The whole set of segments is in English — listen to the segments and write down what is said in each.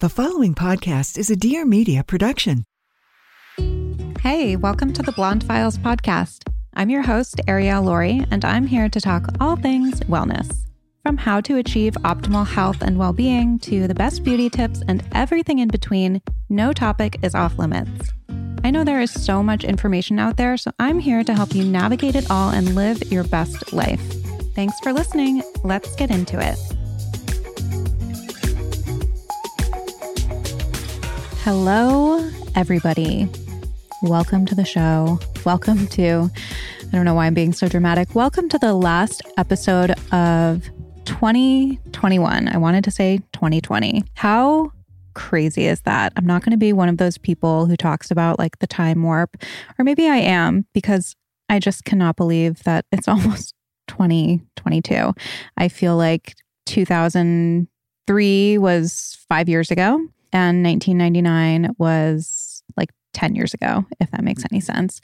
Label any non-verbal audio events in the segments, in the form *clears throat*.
The following podcast is a Dear Media production. Hey, welcome to the Blonde Files podcast. I'm your host, Ariel Laurie, and I'm here to talk all things wellness. From how to achieve optimal health and well being to the best beauty tips and everything in between, no topic is off limits. I know there is so much information out there, so I'm here to help you navigate it all and live your best life. Thanks for listening. Let's get into it. Hello, everybody. Welcome to the show. Welcome to, I don't know why I'm being so dramatic. Welcome to the last episode of 2021. I wanted to say 2020. How crazy is that? I'm not going to be one of those people who talks about like the time warp, or maybe I am because I just cannot believe that it's *laughs* almost 2022. I feel like 2003 was five years ago and 1999 was like 10 years ago, if that makes any mm-hmm. sense.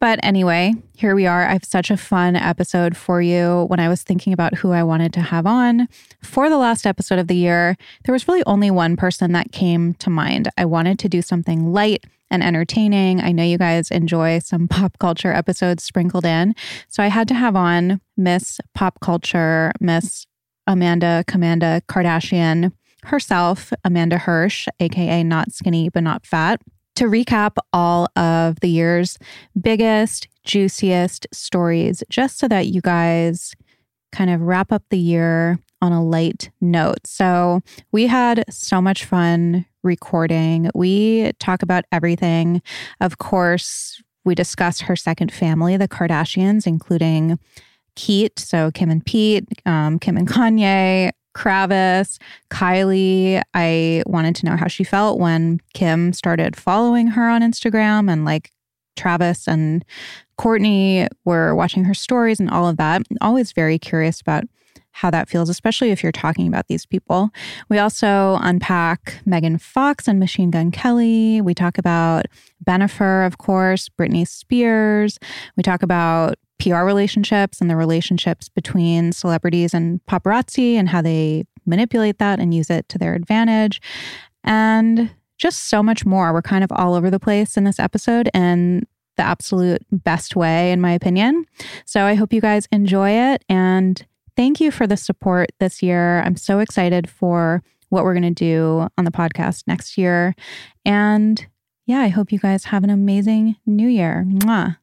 But anyway, here we are. I have such a fun episode for you. When I was thinking about who I wanted to have on for the last episode of the year, there was really only one person that came to mind. I wanted to do something light and entertaining. I know you guys enjoy some pop culture episodes sprinkled in. So I had to have on Miss Pop Culture, Miss Amanda Commanda Kardashian herself, Amanda Hirsch, aka Not Skinny But Not Fat, to recap all of the year's biggest, juiciest stories, just so that you guys kind of wrap up the year on a light note. So, we had so much fun recording. We talk about everything. Of course, we discuss her second family, the Kardashians, including Kete, so Kim and Pete, um, Kim and Kanye, Kravis, Kylie. I wanted to know how she felt when Kim started following her on Instagram and like Travis and Courtney were watching her stories and all of that. always very curious about how that feels, especially if you're talking about these people. We also unpack Megan Fox and Machine Gun Kelly. We talk about Bennifer, of course, Britney Spears. We talk about PR relationships and the relationships between celebrities and paparazzi and how they manipulate that and use it to their advantage. And just so much more. We're kind of all over the place in this episode and the absolute best way, in my opinion. So I hope you guys enjoy it. And thank you for the support this year. I'm so excited for what we're going to do on the podcast next year. And yeah, I hope you guys have an amazing new year. Mwah.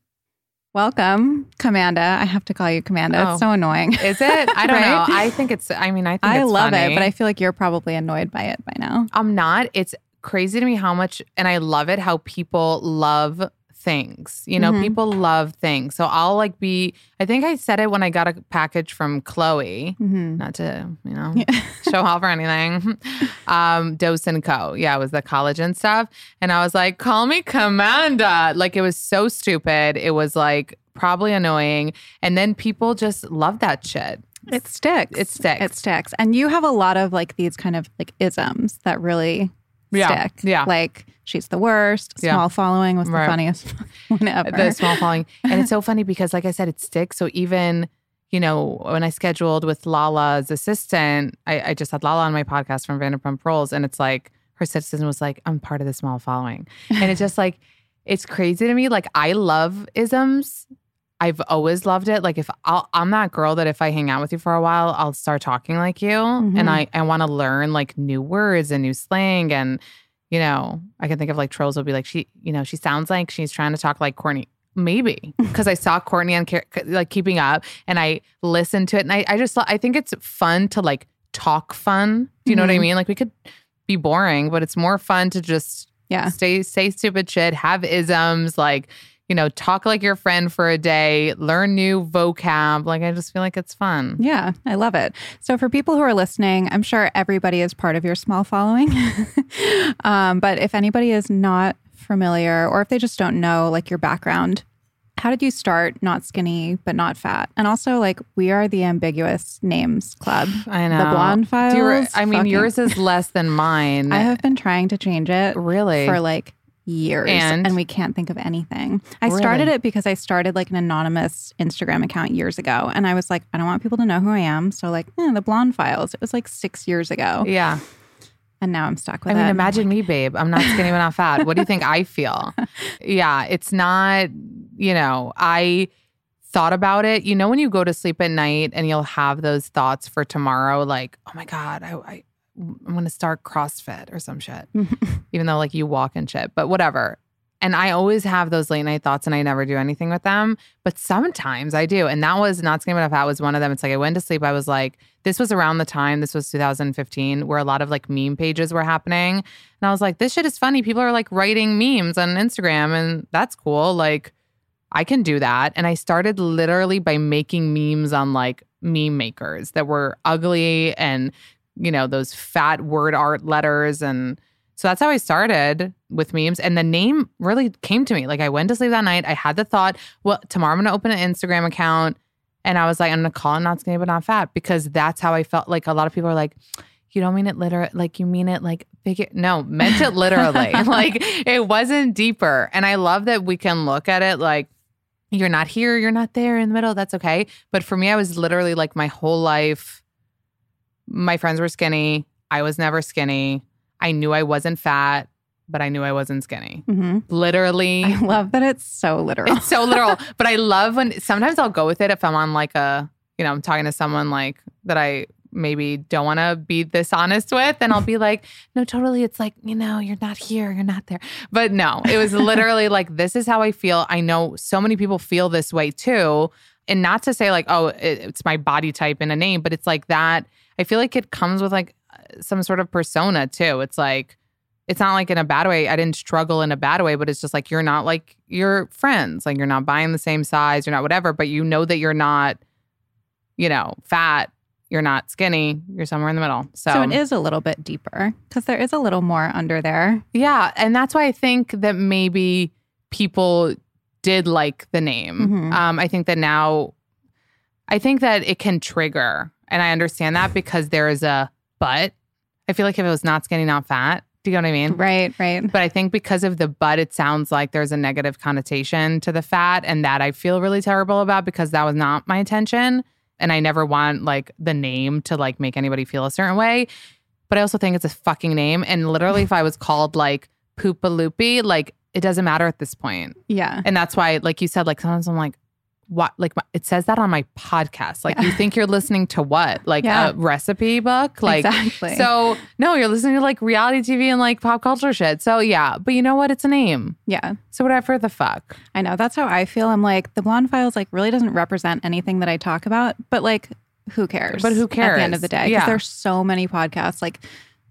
Welcome, Commanda. I have to call you Commanda. Oh. It's so annoying. Is it? I don't *laughs* Right? know. I think it's. I mean, I think I love funny. it, but I feel like you're probably annoyed by it by now. I'm not. It's crazy to me how much, and I love it how people love things. You know, Mhm. people love things. So I'll like be. I think I said it when I got a package from Khloe. Mm-hmm. Not to you know *laughs* show off or anything. *laughs* Um, Dose and Co. Yeah, it was the collagen stuff, and I was like, "Call me Commanda." Like it was so stupid. It was like probably annoying, and then people just love that shit. It sticks. It sticks. It sticks. And you have a lot of like these kind of like isms that really Yeah. stick. Yeah. Like she's the worst. Yeah. Small following was Right. *laughs* the funniest one ever. the small following. And it's so *laughs* funny because, like I said, it sticks. So even, you know, when I scheduled with Lala's assistant, I, I just had Lala on my podcast from Vanderpump Rules, and it's like her assistant was like, "I'm part of the small following," and it's *laughs* just like, it's crazy to me. Like I love isms. I've always loved it. Like if I'll, I'm that girl that if I hang out with you for a while, I'll start talking like you, Mhm. and I I want to learn like new words and new slang and you know, I can think of like trolls will be like, she, you know, she sounds like she's trying to talk like Courtney. Maybe *laughs* because I saw Courtney on like Keeping Up and I listened to it and I, I just, I think it's fun to like talk fun. Do you know what I Mhm. mean? Like we could be boring, but it's more fun to just Yeah. stay, say stupid shit, have isms, like, you know, talk like your friend for a day, learn new vocab. Like, I just feel like it's fun. Yeah, I love it. So, for people who are listening, I'm sure everybody is part of your small following. *laughs* um, but if anybody is not familiar or if they just don't know like your background, how did you start not skinny but not fat? And also, like, we are the ambiguous names club. I know. The blonde files. Do you re- I mean, fucking- yours is less than mine. I have been trying to change it really. for like years And? we can't think of anything. I started it because I started like an anonymous Instagram account years ago and I was like, I don't want people to know who I am. So like, eh, the blonde files. It was like six years ago. yeah. And now I'm stuck with I mean, it. imagine me, babe. I'm not skinny but not fat. What do you think I feel? *laughs* Yeah, it's not, you know, I thought about it. You know, when you go to sleep at night and you'll have those thoughts for tomorrow, like, oh my God, I, I I'm gonna start CrossFit or some shit. *laughs* Even though like you walk and shit, but whatever. And I always have those late night thoughts and I never do anything with them. But sometimes I do. And that was not skinny enough. fat was one of them. It's like I went to sleep. I was like, this was around the time, this was 2015, where a lot of like meme pages were happening. And I was like, this shit is funny. People are like writing memes on Instagram and that's cool. Like, I can do that. And I started literally by making memes on like meme makers that were ugly and, you know, those fat word art letters. And so that's how I started with memes. And the name really came to me. Like, I went to sleep that night. I had the thought, well, tomorrow I'm going to open an Instagram account. And I was like, I'm going to call it not skinny, but not fat because that's how I felt. Like, a lot of people are like, you don't mean it literally, like you mean it like big. No, meant it literally. *laughs* *laughs* like it wasn't deeper. And I love that we can look at it like you're not here, you're not there in the middle. That's okay. But for me, I was literally like my whole life, my friends were skinny. I was never skinny. I knew I wasn't fat, but I knew I wasn't skinny. hmm Literally. I love that it's so literal. It's so literal. *laughs* but I love when sometimes I'll go with it if I'm on like a, you know, I'm talking to someone like that I maybe don't want to be this honest with. And I'll be *laughs* like, no, totally. It's like, you know, you're not here, you're not there. But no, it was literally like, this is how I feel. I know so many people feel this way too. And not to say like, oh, it's my body type in a name, but it's like that. I feel like it comes with like some sort of persona too. It's like, it's not like in a bad way. I didn't struggle in a bad way, but it's just like you're not like your friends. Like you're not buying the same size, you're not whatever, but you know that you're not, you know, fat, you're not skinny, you're somewhere in the middle. So, so it is a little bit deeper because there is a little more under there. yeah. And that's why I think that maybe people did like the name. Mhm. Um, I think that now, I think that it can trigger. And I understand that because there is a but. I feel like if it was not skinny, not fat, do you know what I mean? Right, right. But I think because of the butt, it sounds like there's a negative connotation to the fat, and that I feel really terrible about because that was not my intention. And I never want like the name to like make anybody feel a certain way. But I also think it's a fucking name. And literally, if I was called like Poopa Loopy, like it doesn't matter at this point. Yeah. And that's why, like you said, like sometimes I'm like, what? Like my, it says that on my podcast. Like you think you're listening to what? Like Yeah. a recipe book? Like exactly. so no, you're listening to like reality TV and like pop culture shit. So yeah, but you know what? It's a name. yeah. So whatever the fuck. I know. That's how I feel. I'm like, the blonde files like really doesn't represent anything that I talk about, but like, who cares? But who cares At the end of the day. Because Yeah. there's so many podcasts. Like,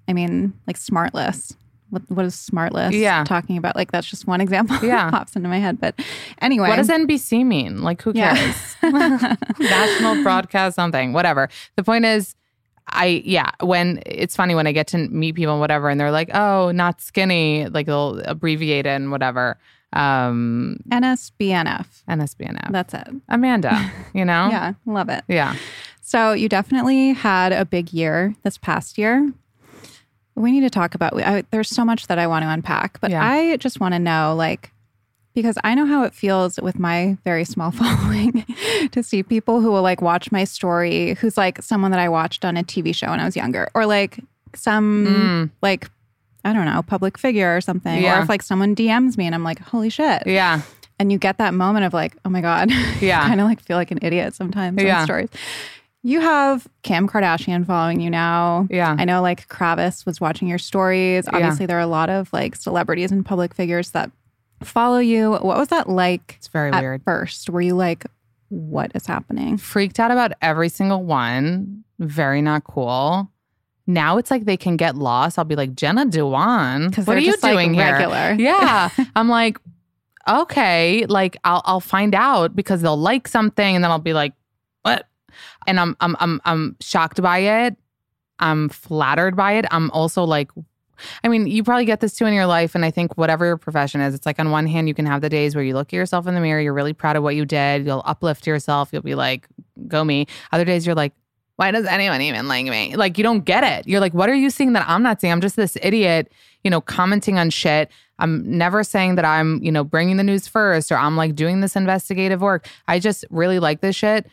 I mean, like Smartless. What, what is Smartless Yeah. talking about? Like, that's just one example *laughs* Yeah. that pops into my head. But anyway. What does NBC mean? Like who Yeah. cares? *laughs* *laughs* National broadcast something, whatever. The point is I yeah, when it's funny when I get to meet people and whatever and they're like, "Oh, not skinny," like they'll abbreviate it and whatever. Um NSBNF. NSBNF. That's it. Amanda, you know? Yeah. Love it. Yeah. So you definitely had a big year this past year. We need to talk about. I, there's so much that I want to unpack, but Yeah. I just want to know, like, because I know how it feels with my very small *laughs* following to see people who will like watch my story, who's like someone that I watched on a TV show when I was younger, or like some Mm. like I don't know public figure or something, Yeah. or if like someone DMs me and I'm like, holy shit, Yeah. and you get that moment of like, oh my god, *laughs* Yeah. kind of like feel like an idiot sometimes Yeah. stories. You have Kim Kardashian following you now. Yeah. I know like Kravis was watching your stories. Yeah. Obviously, there are a lot of like celebrities and public figures that follow you. What was that like It's very at weird. first? Were you like, what is happening? Freaked out about every single one. Very not cool. Now it's like they can get lost. I'll be like, Jenna Dewan, Because what they're you like doing here? regular. *laughs* Yeah. *laughs* I'm like, okay, like I'll I'll find out because they'll like something and then I'll be like, what? And I'm I'm I'm I'm shocked by it. I'm flattered by it. I'm also like I mean, you probably get this too in your life. And I think whatever your profession is, it's like on one hand, you can have the days where you look at yourself in the mirror, you're really proud of what you did, you'll uplift yourself, you'll be like, go me. Other days, you're like, why does anyone even like me? Like, you don't get it. You're like, what are you seeing that I'm not seeing? I'm just this idiot, you know, commenting on shit. I'm never saying that I'm, you know, bringing the news first or I'm like doing this investigative work. I just really like this shit.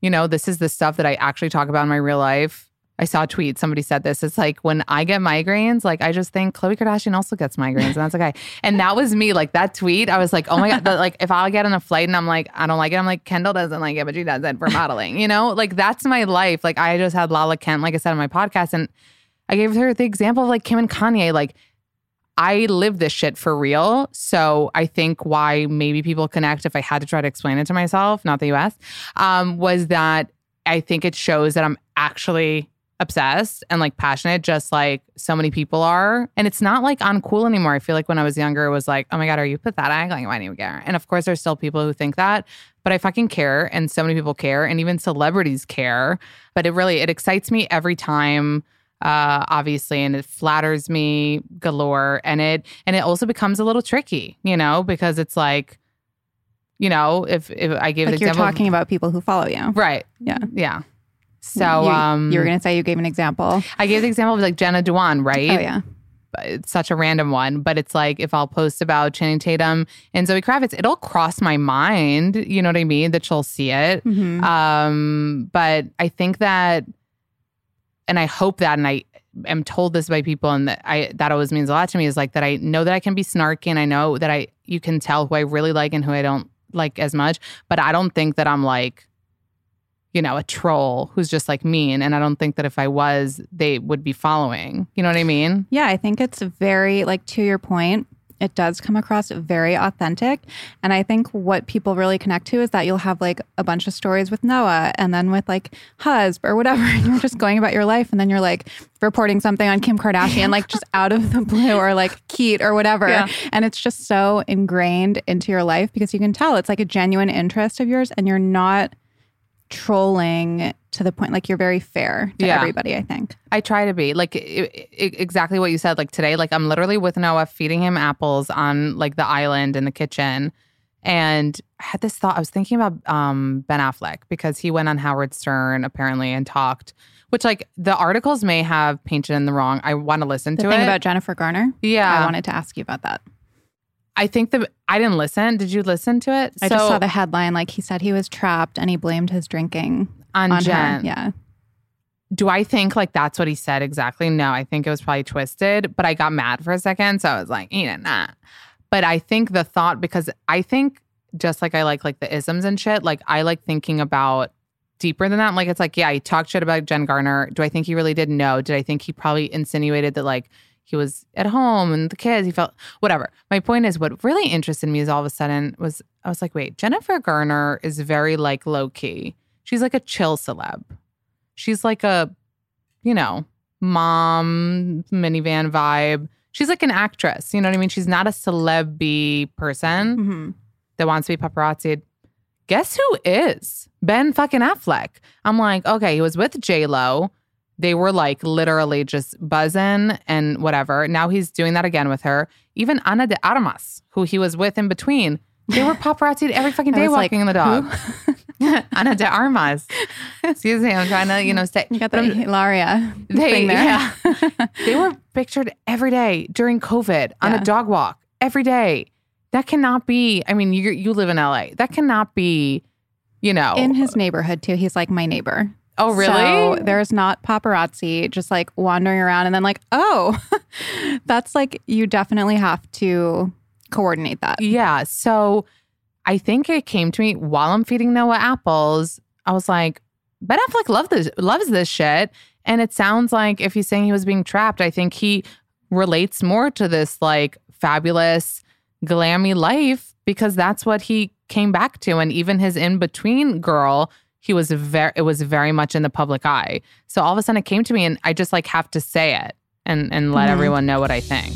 You know, this is the stuff that I actually talk about in my real life. I saw a tweet. Somebody said this. It's like when I get migraines, like I just think Khloe Kardashian also gets migraines, and that's okay. *laughs* And that was me. Like that tweet, I was like, oh my god. Like if I get on a flight and I'm like, I don't like it. I'm like, Kendall doesn't like it, but she does it for modeling. You know, like that's my life. Like I just had Lala Kent, like I said on my podcast, and I gave her the example of like Kim and Kanye. Like I live this shit for real. So I think why maybe people connect, if I had to try to explain it to myself, not the US, um, was that I think it shows that I'm actually obsessed and like passionate, just like so many people are. And it's not like uncool anymore. I feel like when I was younger, it was like, oh my God, are you pathetic? Like, why do you care? And of course, there's still people who think that, but I fucking care. And so many people care. And even celebrities care. But it really, it excites me every time uh obviously and it flatters me galore and it and it also becomes a little tricky you know because it's like you know if if i gave Like an you're example talking about people who follow you. right Yeah. yeah so you, um you were gonna say you gave an example. i gave the example of like jenna dewan right Oh yeah. it's such a random one, but it's like if I'll post about Channing Tatum and Zoe Kravitz, it'll cross my mind. You know what I mean? That she'll see it. Mhm. Um, but I think that, and I hope that, and I am told this by people, and that I that always means a lot to me is like that I know that I can be snarky, and I know that I you can tell who I really like and who I don't like as much, but I don't think that I'm like. You know, a troll who's just like mean. And I don't think that if I was, they would be following. You know what I mean? Yeah, I think it's very, like, to your point, it does come across very authentic. And I think what people really connect to is that you'll have like a bunch of stories with Noah and then with like Husb or whatever. *laughs* And you're just going about your life. And then you're like reporting something on Kim Kardashian, like just out of the blue or like Kete or whatever. Yeah. And it's just so ingrained into your life because you can tell it's like a genuine interest of yours and you're not trolling to the point like you're very fair to Yeah. everybody, I think. I try to be like i i exactly what you said. Like today, like I'm literally with Noah feeding him apples on like the island in the kitchen. And I had this thought. I was thinking about um, Ben Affleck because he went on Howard Stern apparently and talked, which like the articles may have painted in the wrong. I want to listen The to thing it. about Jennifer Garner. yeah, I wanted to ask you about that. I think that I didn't listen. Did you listen to it? I just saw the headline like he said he was trapped and he blamed his drinking on, on Jen. her. Yeah. Do I think like that's what he said exactly? No, I think it was probably twisted, but I got mad for a second. So I was like, you know, nah. But I think the thought, because I think just like I like like the isms and shit, like I like thinking about deeper than that. Like it's like, yeah, he talked shit about Jen Garner. Do I think he really did? No. Did I think he probably insinuated that like he was at home and the kids, he felt whatever. My point is what really interested me is all of a sudden was I was like, wait, Jennifer Garner is very like low key. She's like a chill celeb. She's like a you know mom minivan vibe. She's like an actress you know what i mean? She's not a celeb person hmm that wants to be paparazzi guess who is? Ben fucking affleck. I'm like okay he was with j-lo. They were like literally just buzzing and whatever. Now he's doing that again with her. Even ana de armas who he was with in between they were *laughs* paparazzi every fucking day walking like, the dog? *laughs* *laughs* Ana de Armas. Excuse me, I'm trying to, you know, stay. You got the Hilaria They, thing there. yeah. *laughs* they were pictured every day during COVID on Yeah. a dog walk every day. That cannot be. I mean, you you live in LA. That cannot be. You know, In his neighborhood too. He's like my neighbor. oh really? So there's not paparazzi just like wandering around and then like, oh, *laughs* that's like you definitely have to coordinate that. Yeah. So I think it came to me while I'm feeding Noah apples. I was like, Ben Affleck love this, loves this shit. And it sounds like if he's saying he was being trapped, I think he relates more to this like fabulous, glammy life because that's what he came back to. And even his in between girl, he was very, it was very much in the public eye. So all of a sudden it came to me and I just like have to say it and, and let Mhm. everyone know what I think.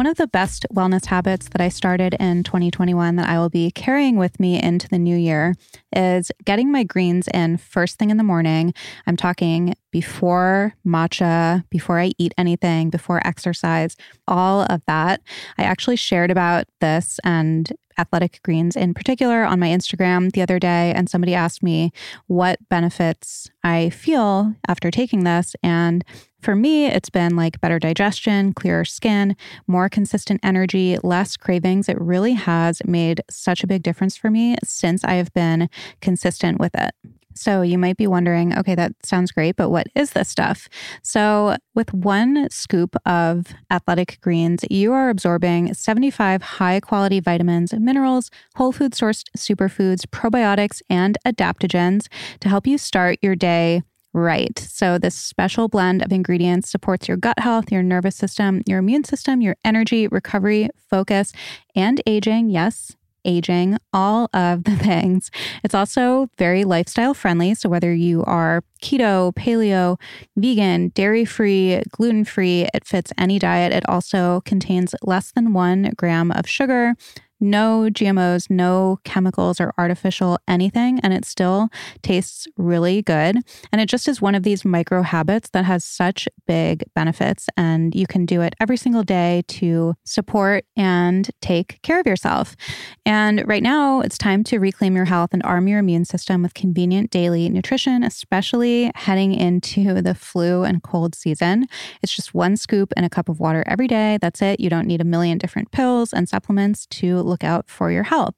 One of the best wellness habits that I started in 2021 that I will be carrying with me into the new year is getting my greens in first thing in the morning. I'm talking before matcha, before I eat anything, before exercise, all of that. I actually shared about this and athletic greens in particular on my Instagram the other day, and somebody asked me what benefits I feel after taking this. And for me, it's been like better digestion, clearer skin, more consistent energy, less cravings. It really has made such a big difference for me since I have been consistent with it. So you might be wondering, okay, that sounds great, but what is this stuff? So with one scoop of athletic greens, you are absorbing 75 high quality vitamins, minerals, whole food sourced superfoods, probiotics, and adaptogens to help you start your day right. So, this special blend of ingredients supports your gut health, your nervous system, your immune system, your energy, recovery, focus, and aging. Yes, aging, all of the *laughs* things. It's also very lifestyle friendly. So, whether you are keto, paleo, vegan, dairy free, gluten free, it fits any diet. It also contains less than one gram of sugar. No GMOs, no chemicals or artificial anything, and it still tastes really good. And it just is one of these micro habits that has such big benefits. And you can do it every single day to support and take care of yourself. And right now, it's time to reclaim your health and arm your immune system with convenient daily nutrition, especially heading into the flu and cold season. It's just one scoop and a cup of water every day. That's it. You don't need a million different pills and supplements to look out for your health.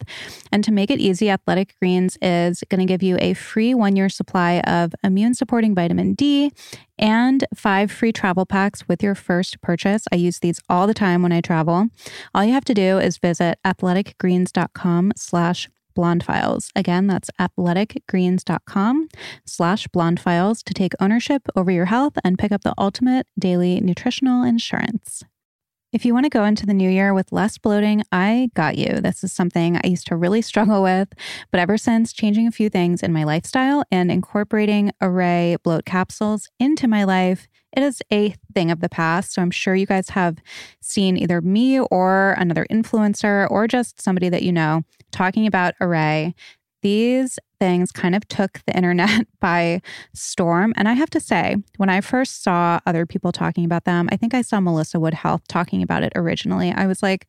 And to make it easy, Athletic Greens is going to give you a free one year supply of immune supporting vitamin D and five free travel packs with your first purchase. I use these all the time when I travel. All you have to do is visit athleticgreens.com slash blonde files. Again, that's athleticgreens.com slash blonde files to take ownership over your health and pick up the ultimate daily nutritional insurance. If you want to go into the new year with less bloating, I got you. This is something I used to really struggle with, but ever since changing a few things in my lifestyle and incorporating Arrae bloat capsules into my life, it is a thing of the past. So I'm sure you guys have seen either me or another influencer or just somebody that you know talking about Arrae. These things kind of took the internet *laughs* by storm. And I have to say, when I first saw other people talking about them, I think I saw Melissa Wood Health talking about it originally. I was like,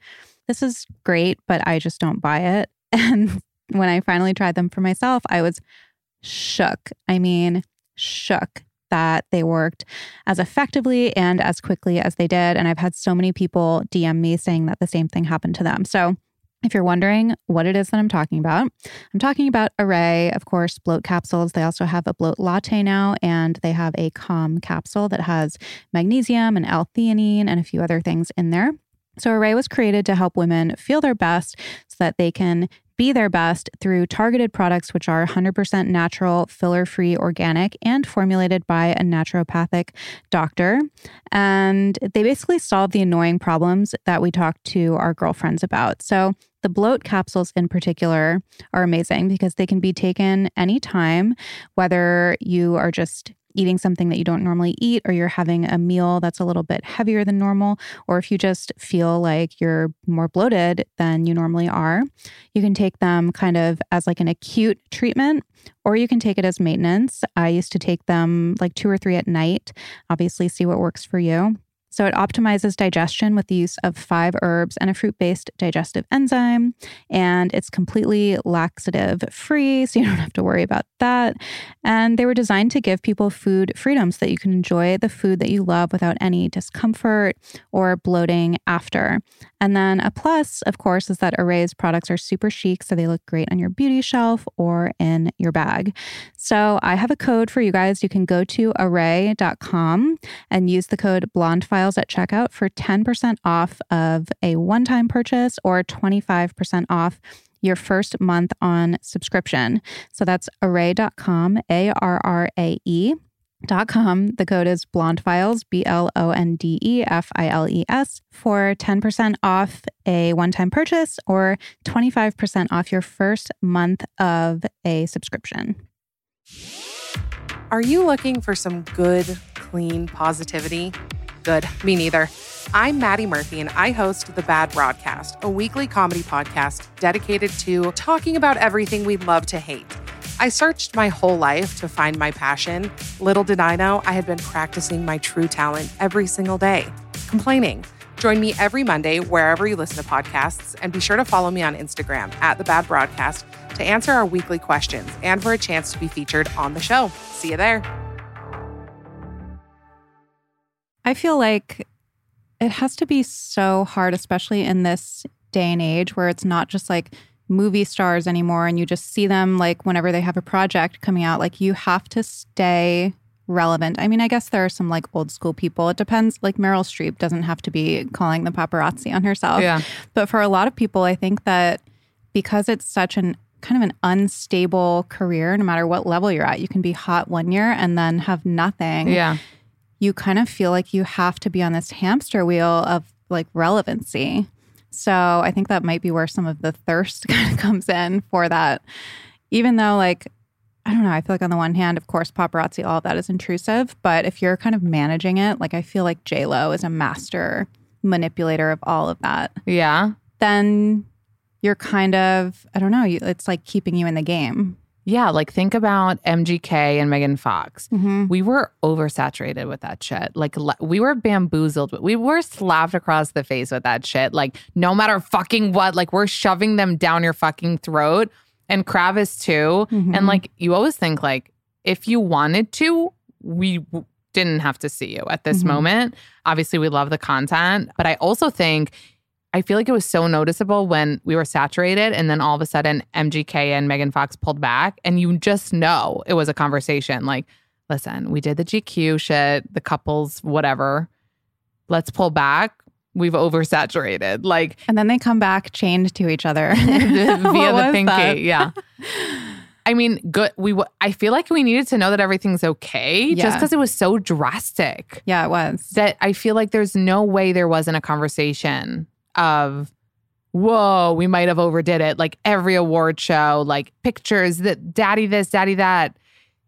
this is great, but I just don't buy it. *laughs* And when I finally tried them for myself, I was shook. I mean, shook that they worked as effectively and as quickly as they did. And I've had so many people DM me saying that the same thing happened to them. So if you're wondering what it is that I'm talking about, I'm talking about Arrae, of course, bloat capsules. They also have a bloat latte now, and they have a calm capsule that has magnesium and L-theanine and a few other things in there. So, Arrae was created to help women feel their best so that they can be their best through targeted products which are 100% natural, filler free, organic, and formulated by a naturopathic doctor. And they basically solve the annoying problems that we talk to our girlfriends about. So, the bloat capsules in particular are amazing because they can be taken anytime, whether you are just eating something that you don't normally eat, or you're having a meal that's a little bit heavier than normal, or if you just feel like you're more bloated than you normally are. You can take them kind of as like an acute treatment, or you can take it as maintenance. I used to take them like two or three at night, obviously, see what works for you. So it optimizes digestion with the use of five herbs and a fruit based digestive enzyme. And it's completely laxative free, *laughs* so you don't have to worry about that. And they were designed to give people food freedom so that you can enjoy the food that you love without any discomfort or bloating after. And then a plus, of course, is that Arrae's products are super chic, so they look great on your beauty shelf or in your bag. So I have a code for you guys. You can go to arrae.com and use the code blondefile Files at checkout for 10% off of a one time purchase or 25% off your first month on subscription. So that's arrae.com, A R R A E. Dot com. The code is Blonde Files, B L O N D E F I L E S, for 10% off a one time purchase or 25% off your first month of a subscription. Are you looking for some good, clean positivity? Good, me neither. I'm Maddie Murphy, and I host The Bad Broadcast, a weekly comedy podcast dedicated to talking about everything we love to hate. I searched my whole life to find my passion. Little did I know I had been practicing my true talent every single day complaining. Join me every Monday wherever you listen to podcasts, and be sure to follow me on Instagram at The Bad Broadcast to answer our weekly questions and for a chance to be featured on the show. See you there. I feel like it has to be so hard, especially in this day and age where it's not just like movie stars anymore and you just see them like whenever they have a project coming out. Like you have to stay relevant. I mean, I guess there are some like old school people. It depends. Like Meryl Streep doesn't have to be calling the paparazzi on herself. Yeah. But for a lot of people, I think that because it's such an kind of an unstable career, no matter what level you're at, you can be hot one year and then have nothing Yeah. You kind of feel like you have to be on this hamster wheel of like relevancy. So I think that might be where some of the thirst *laughs* kind of comes in for that. Even though, like, I don't know, I feel like on the one hand, of course, paparazzi, all of that is intrusive. But if you're kind of managing it, like, I feel like JLo is a master manipulator of all of that, Yeah. then you're kind of, I don't know, it's like keeping you in the game. Yeah. Like think about MGK and Megan Fox. Mm-hmm. We were oversaturated with that shit. Like we were bamboozled. We were slapped across the face with that shit. Like no matter fucking what, like we're shoving them down your fucking throat. And Kravis too. Mm-hmm. And like you always think like if you wanted to, we w- didn't have to see you at this Mhm. moment. Obviously, we love the content, but I also think I feel like it was so noticeable when we were saturated and then all of a sudden MGK and Megan Fox pulled back and you just know it was a conversation like listen, we did the GQ shit, the couples whatever. Let's pull back. We've oversaturated. Like And then they come back chained to each other *laughs* *laughs* via the pinky. that? Yeah. I mean, good. We. w- I feel like we needed to know that everything's okay, just because it was so drastic. Yeah, it was. That I feel like there's no way there wasn't a conversation of, whoa, we might have overdid it. Like every award show, like pictures that daddy this, daddy that.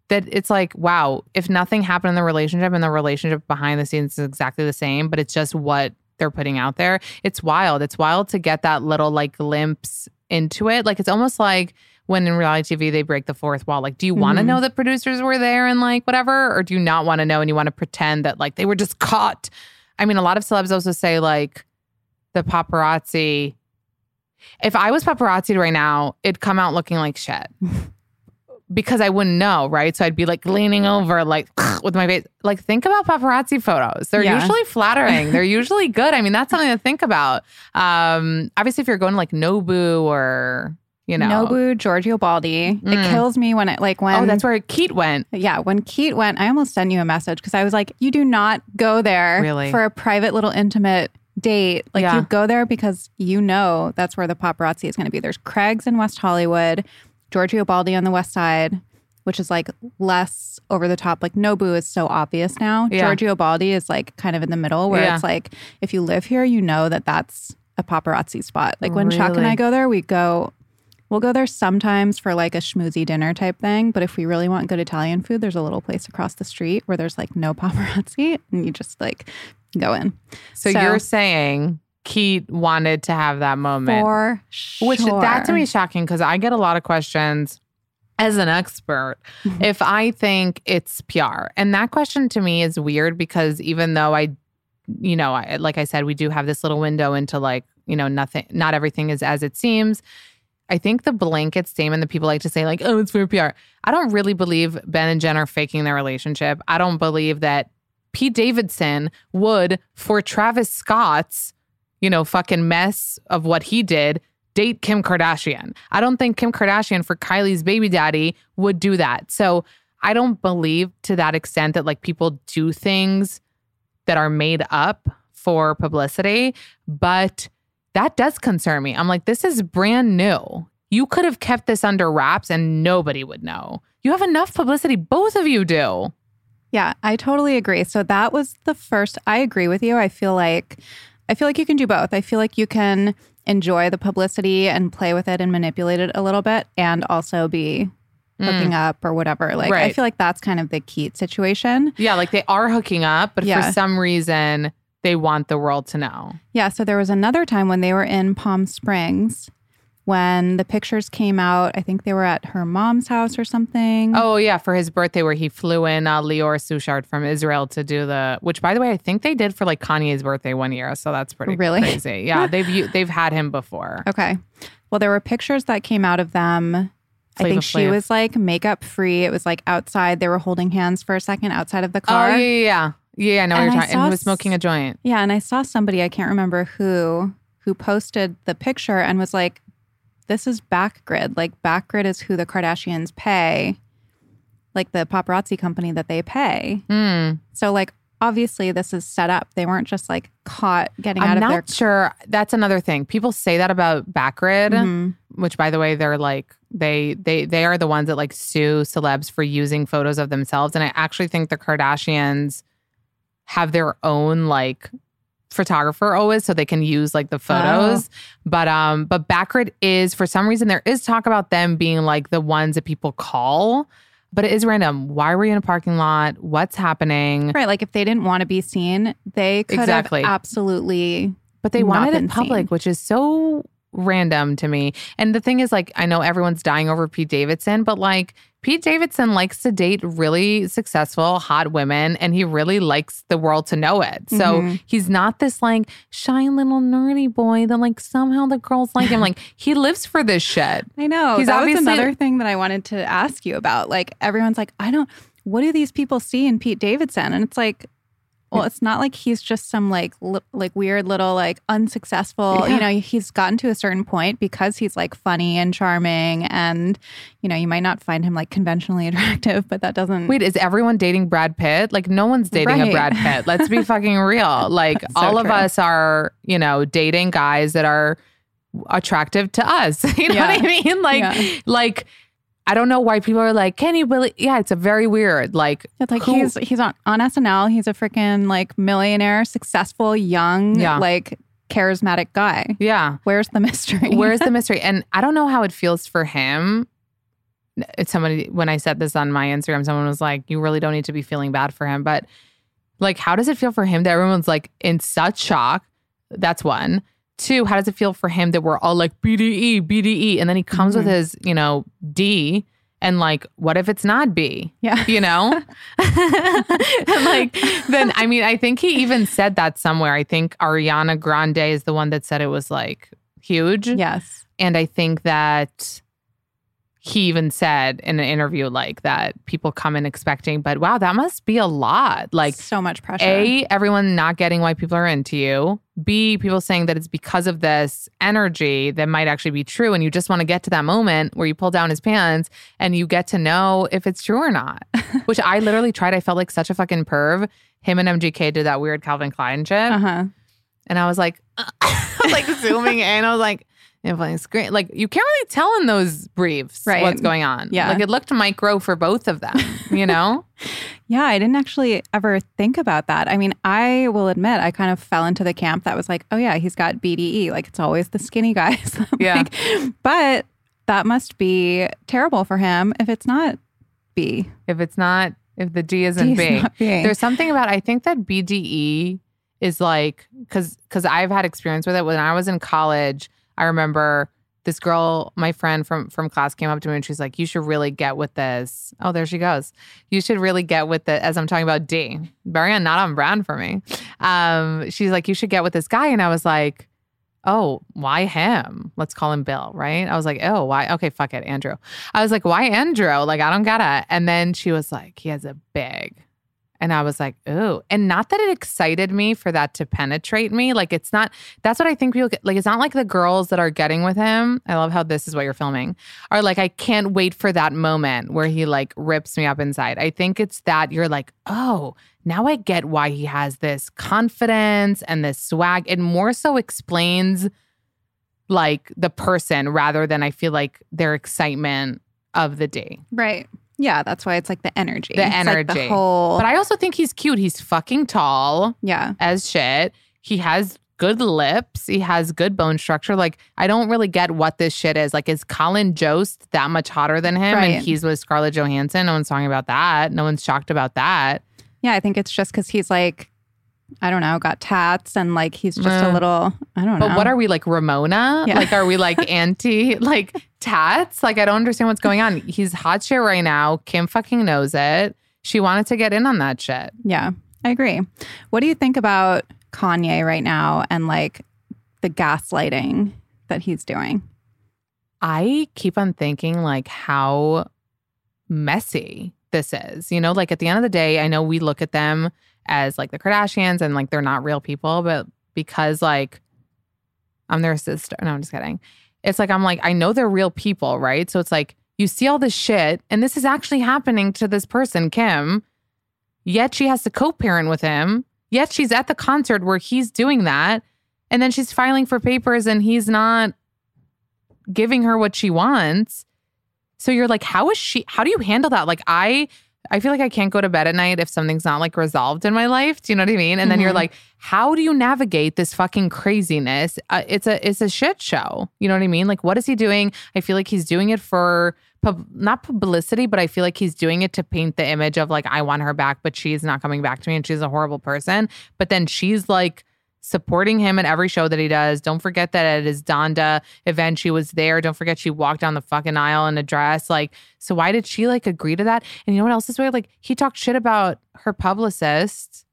That it's like, wow, if nothing happened in the relationship and the relationship behind the scenes is exactly the same, but it's just what they're putting out there. It's wild. It's wild to get that little like glimpse into it. Like it's almost like when in reality TV they break the fourth wall. Like, do you want to mm-hmm. know that producers were there and like whatever, or do you not want to know and you want to pretend that like they were just caught? I mean, a lot of celebs also say like the paparazzi. If I was paparazzi right now, it'd come out looking like shit. *laughs* Because I wouldn't know, right? So I'd be like leaning over, like *clears throat* with my face. Like, think about paparazzi photos. They're Yeah. usually flattering. They're usually good. I mean, that's something to think about. Um, obviously, if you're going to like Nobu or you know, Nobu, Giorgio Baldi. Mm. It kills me when it like when oh, that's where Kete went. Yeah, when Kete went, I almost sent you a message because I was like, you do not go there Really? for a private little intimate date. Like Yeah. you go there because you know that's where the paparazzi is going to be. There's Craig's in West Hollywood, Giorgio Baldi on the West Side, which is like less over the top. Like Nobu is so obvious now. Yeah. Giorgio Baldi is like kind of in the middle where Yeah. it's like if you live here, you know that that's a paparazzi spot. Like when Chuck and I go there, we go We'll go there sometimes for like a schmoozy dinner type thing. But if we really want good Italian food, there's a little place across the street where there's like no *laughs* paparazzi and you just like go in. So, you're saying Keith wanted to have that moment. for sure. Which that to me is shocking because I get a lot of questions as an expert Mm-hmm. *laughs* if I think it's PR. And that question to me is weird because even though I, you know, I, like I said, we do have this little window into like, you know, nothing, not everything is as it seems. I think the blanket statement that people like to say, like, oh, it's for PR. I don't really believe Ben and Jen are faking their relationship. I don't believe that Pete Davidson would, for Travis Scott's, you know, fucking mess of what he did, date Kim Kardashian. I don't think Kim Kardashian for Kylie's baby daddy would do that. So I don't believe to that extent that like people do things that are made up for publicity, but that does concern me. I'm like, this is brand new. You could have kept this under wraps and nobody would know. You have enough publicity, both of you do. Yeah, I totally agree. So that was the first I agree with you. I feel like I feel like you can do both. I feel like you can enjoy the publicity and play with it and manipulate it a little bit and also be hooking up or whatever. Like I Mm. Feel like that's kind of the Kete situation. Yeah, like they are hooking up, but Yeah. for some reason they want the world to know. Yeah, so there was another time when they were in Palm Springs when the pictures came out. I think they were at her mom's house or something. Oh yeah, for his birthday where he flew in uh, Lior Suchard from Israel to do the which by the way I think they did for like Kanye's birthday one year, so that's pretty Really? crazy. Yeah, *laughs* they've they've had him before. Okay. Well, there were pictures that came out of them. I think she Flav. was like makeup free. It was like outside. They were holding hands for a second outside of the Oh car. yeah, yeah, yeah. Yeah, I know what And you're I talking. And he was smoking a joint. Yeah, and I saw somebody, I can't remember who, who posted the picture and was like, this is Backgrid. Like, Backgrid is who the Kardashians pay, like the paparazzi company that they pay. Mm. So, like, obviously, this is set up. They weren't just like caught getting out I'm of not their. sure. That's another thing. People say that about Backgrid, Mhm. which by the way, they're like they they they are the ones that like sue celebs for using photos of themselves. And I actually think the Kardashians have their own like photographer always so they can use like the photos but um but Backgrid is for some reason there is talk about them being like the ones that people call but it is random why were you in a parking lot what's happening Right. Like, if they didn't want to be seen, they could Exactly. have absolutely. but they wanted it public, seen. which is so random to me. And the thing is, like, I know everyone's dying over Pete Davidson, but like, Pete Davidson likes to date really successful, hot women, and he really likes the world to know it. So Mhm. he's not this like shy little nerdy boy that like somehow the girls like him. like, he lives for this shit. *laughs* I know. He's that was another thing that I wanted to ask you about. Like everyone's like, I don't. What do these people see in Pete Davidson? And it's like, well, it's not like he's just some like li- like weird little like unsuccessful. Yeah. You know, he's gotten to a certain point because he's like funny and charming, and you know, you might not find him like conventionally *laughs* attractive, but that doesn't. Wait, is everyone dating Brad Pitt? Like, no one's dating a Brad Pitt. Let's be *laughs* fucking real. Like, so all of us are, you know, dating guys that are attractive to us. *laughs* You know what I mean? Like, Yeah. like, I don't know why people are like, can you believe? Yeah, it's a very weird. Like, It's like he's he's on on SNL. He's a freaking like millionaire, successful, young, Yeah. like charismatic guy. yeah. Where's the mystery? *laughs* Where's the mystery? And I don't know how it feels for him. It's somebody when I said this on my Instagram, someone was like, "You really don't need to be feeling bad for him." But like, how does it feel for him that everyone's like in such shock? That's one. Two, how does it feel for him that we're all like BDE, BDE, and then he comes with Mhm. his, you know, D, and like, what if it's not B? Yeah. you know And, *laughs* *laughs* like then i mean i think he even said that somewhere i think ariana grande is the one that said it was like huge Yes. and i think that he even said in an interview like that people come in expecting but wow that must be a lot. Like so much pressure. a everyone not getting why people are into you. B people saying that it's because of this energy that might actually be true and you just want to get to that moment where you pull down his pants and you get to know if it's true or not *laughs* which i literally tried. I felt like such a fucking perv. Him and mgk did that weird calvin klein shit. Uh huh. and i was like *laughs* I was like *laughs* zooming in. I was like if I screen like you can't really tell in those briefs Right. what's going on. Yeah. Like it looked micro for both of them, you *laughs* know? Yeah, I didn't actually ever think about that. I mean, I will admit, I kind of fell into the camp that was like, oh yeah, he's got BDE. Like it's always the skinny guys. *laughs* Yeah. Like, but that must be terrible for him if it's not B. if it's not if the D isn't D is B. not B. There's something about I think that BDE is like cuz cuz I've had experience with it when I was in college. I remember this girl, my friend from from class came up to me and she's like, "You should really get with this." Oh, there she goes. You should really get with it as I'm talking about D. Very not on brand for me. Um, she's like, "You should get with this guy." And I was like, "Oh, why him? Let's call him Bill, right?" I was like, "Oh, why? Okay, fuck it, Andrew." I was like, "Why Andrew? Like, I don't get it." And then she was like, "He has a big And I was like, ooh. And not that it excited me for that to penetrate me. Like, it's not, that's what I think people get. Like, it's not like the girls that are getting with him. I love how this is what you're filming are like, I can't wait for that moment where he like rips me up inside. I think it's that you're like, oh, now I get why he has this confidence and this swag. It more so explains like the person rather than I feel like their excitement of the day. Right. Yeah, that's why it's like the energy. The It's like energy. the whole. But I also think he's cute. He's fucking tall yeah. as shit. He has good lips. He has good bone structure. Like, I don't really get what this shit is. Like, is Colin Jost that much hotter than him? Right. And he's with Scarlett Johansson. No one's talking about that. No one's shocked about that. Yeah, I think it's just because he's like, I don't know, got tats and like he's just a Uh, little, I don't know. But what are we like, Ramona? Yeah. Like, are we like *laughs* anti like tats? Like, I don't understand what's going on. He's hot shit right now. Kim fucking knows it. She wanted to get in on that shit. Yeah, I agree. What do you think about Kanye right now and like the gaslighting that he's doing? I keep on thinking like how messy this is. You know, like at the end of the day, I know we look at them as like the Kardashians and like they're not real people, but because like I'm their sister. No, I'm just kidding. It's like I'm like, I know they're real people, right? So it's like you see all this shit, and this is actually happening to this person, Kim. Yet she has to co-parent with him. Yet she's at the concert where he's doing that. And then she's filing for papers and he's not giving her what she wants. So you're like, how is she? How do you handle that? Like, I, I feel like I can't go to bed at night if something's not like resolved in my life. Do you know what I mean? And then you're Mhm. like, how do you navigate this fucking craziness? Uh, it's a, it's a shit show. You know what I mean? Like, what is he doing? I feel like he's doing it for pub, not publicity, but I feel like he's doing it to paint the image of like, I want her back, but she's not coming back to me, and she's a horrible person. But then she's like supporting him at every show that he does. Don't forget that at his Donda event, she was there. Don't forget she walked down the fucking aisle in a dress. Like, so why did she like agree to that? And you know what else is weird? Like, he talked shit about her publicist.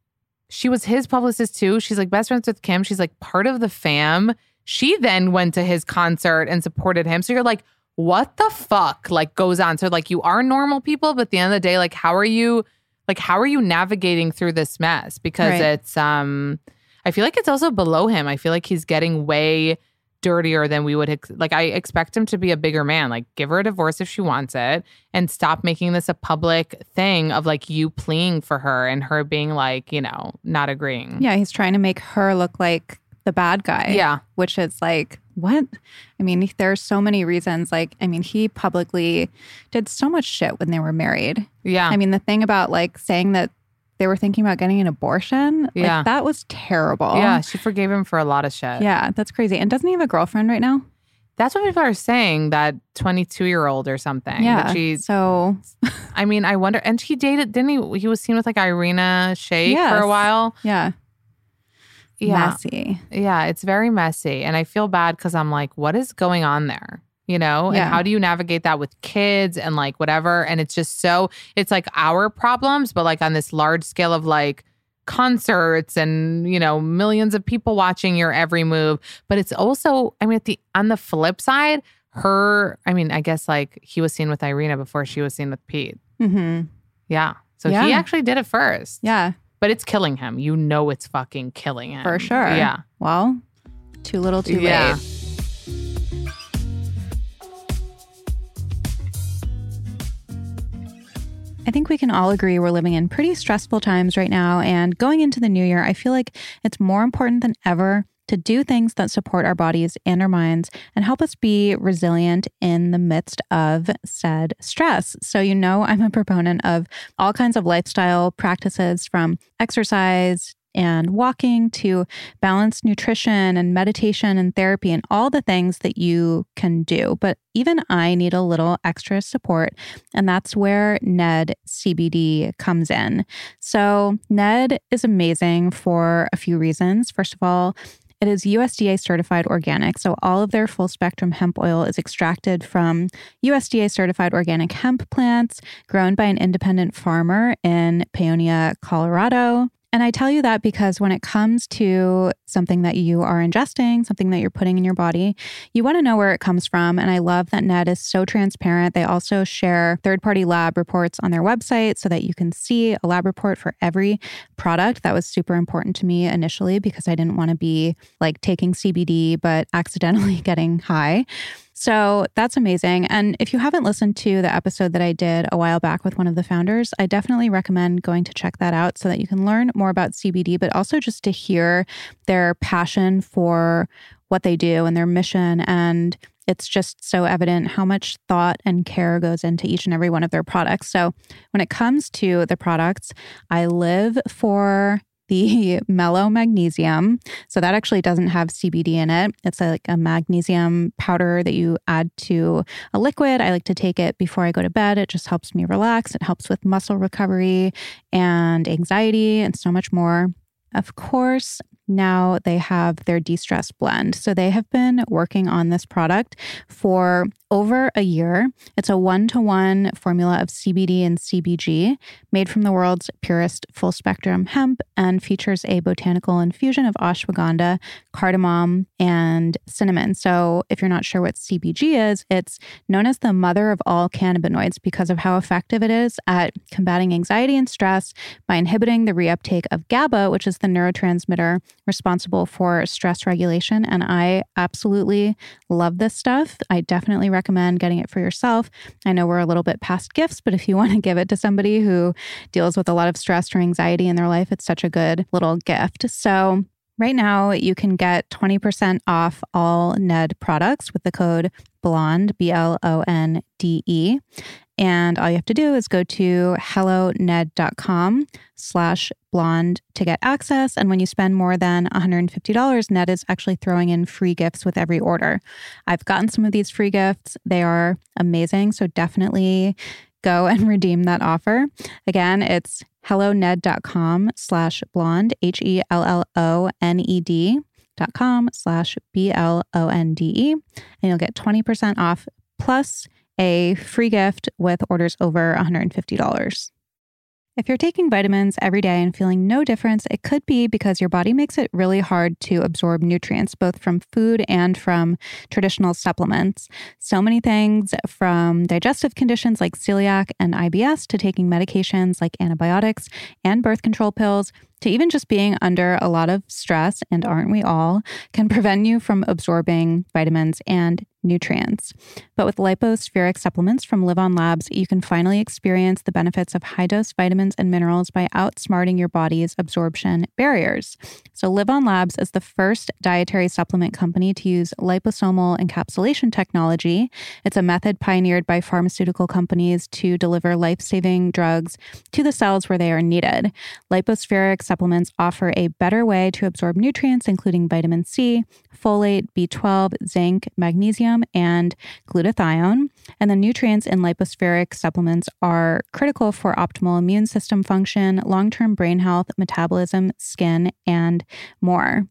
She was his publicist too. She's like best friends with Kim. She's like part of the fam. She then went to his concert and supported him. So you're like, what the fuck like goes on? So like you are normal people, but at the end of the day, like how are you like how are you navigating through this mess? Because Right. it's um I feel like it's also below him. I feel like he's getting way dirtier than we would ex- like I expect him to be a bigger man. Like give her a divorce if she wants it and stop making this a public thing of like you pleading for her and her being like, you know, not agreeing. Yeah, he's trying to make her look like the bad guy. Yeah. Which is like, what? I mean, there are so many reasons. Like, I mean, he publicly did so much shit when they were married. Yeah. I mean, the thing about like saying that they were thinking about getting an abortion, Yeah. like that was terrible. yeah, she forgave him for a lot of shit. Yeah, that's crazy. And doesn't he have a girlfriend right now? That's what people are saying, that 22 year old or something. Yeah. She's, so *laughs* I mean, I wonder. And he dated, didn't he? He was seen with like Irina Shayk for a while. yeah, Yeah. messy. Yeah, it's very messy. And I feel bad because I'm like, what is going on there? You know? Yeah. And how do you navigate that with kids and like whatever? And it's just so, it's like our problems, but like on this large scale of like, concerts and you know millions of people watching your every move but it's also i mean at the on the flip side her i mean i guess like he was seen with irina before she was seen with pete mm-hmm. yeah so he actually did it first Yeah, but it's killing him you know it's fucking killing him for sure. yeah Well, too little, too Yeah. late. I think we can all agree we're living in pretty stressful times right now. And going into the new year, I feel like it's more important than ever to do things that support our bodies and our minds and help us be resilient in the midst of said stress. So, you know, I'm a proponent of all kinds of lifestyle practices from exercise and walking to balanced nutrition and meditation and therapy and all the things that you can do. But even I need a little extra support. And that's where Ned CBD comes in. So, Ned is amazing for a few reasons. First of all, it is USDA certified organic. So, all of their full spectrum hemp oil is extracted from USDA certified organic hemp plants grown by an independent farmer in Paonia, Colorado. And I tell you that because when it comes to something that you are ingesting, something that you're putting in your body, you want to know where it comes from. And I love that Ned is so transparent. They also share third party lab reports on their website so that you can see a lab report for every product. That was super important to me initially because I didn't want to be like taking CBD, but accidentally *laughs* getting high. So that's amazing. And if you haven't listened to the episode that I did a while back with one of the founders, I definitely recommend going to check that out so that you can learn more about CBD, but also just to hear their passion for what they do and their mission. And it's just so evident how much thought and care goes into each and every one of their products. So when it comes to the products, I live for the *laughs* mellow magnesium. So that actually doesn't have CBD in it. It's a, like a magnesium powder that you add to a liquid. I like to take it before I go to bed. It just helps me relax. It helps with muscle recovery and anxiety and so much more. Of course, now they have their de stress blend. So they have been working on this product for over a year. It's a one to one formula of CBD and CBG made from the world's purest full spectrum hemp and features a botanical infusion of ashwagandha, cardamom, and cinnamon. So if you're not sure what CBG is, it's known as the mother of all cannabinoids because of how effective it is at combating anxiety and stress by inhibiting the reuptake of GABA, which is the neurotransmitter responsible for stress regulation. And I absolutely love this stuff. I definitely recommend getting it for yourself. I know we're a little bit past gifts, but if you *laughs* want to give it to somebody who deals with a lot of stress or anxiety in their life, it's such a good little gift. So, Right now, you can get 20% off all Ned products with the code BLONDE, B L O N D E. And all you have to do is go to helloned.com slash blonde to get access. And when you spend more than $150, Ned is actually throwing in free gifts with every order. I've gotten some of these free gifts. They are amazing. So definitely go *laughs* and redeem that offer. Again, it's helloned.com slash blonde, H E L L O N E D dot com slash B L O N D E. And you'll get 20% off plus a free gift with orders over $150. If you're taking vitamins every day and feeling no difference, it could be because your body makes it really hard to absorb nutrients, both from food and from traditional supplements. So many things from digestive conditions like celiac and IBS to taking medications like antibiotics and birth control pills to even just being under a lot of stress, and aren't we all, can prevent you from absorbing vitamins and nutrients. But with Lypo-Spheric supplements from LivOn Labs, you can finally experience the benefits of high dose vitamins and minerals by outsmarting your body's absorption barriers. So, LivOn Labs is the first dietary supplement company to use liposomal encapsulation technology. It's a method pioneered by pharmaceutical companies to deliver life saving drugs to the cells where they are needed. Lypo-Spheric supplements offer a better way to absorb nutrients, including vitamin C, folate, B12, zinc, magnesium, and glutathione. And the nutrients in Lypo-Spheric supplements are critical for optimal immune system function, long term brain health, metabolism, skin, and more.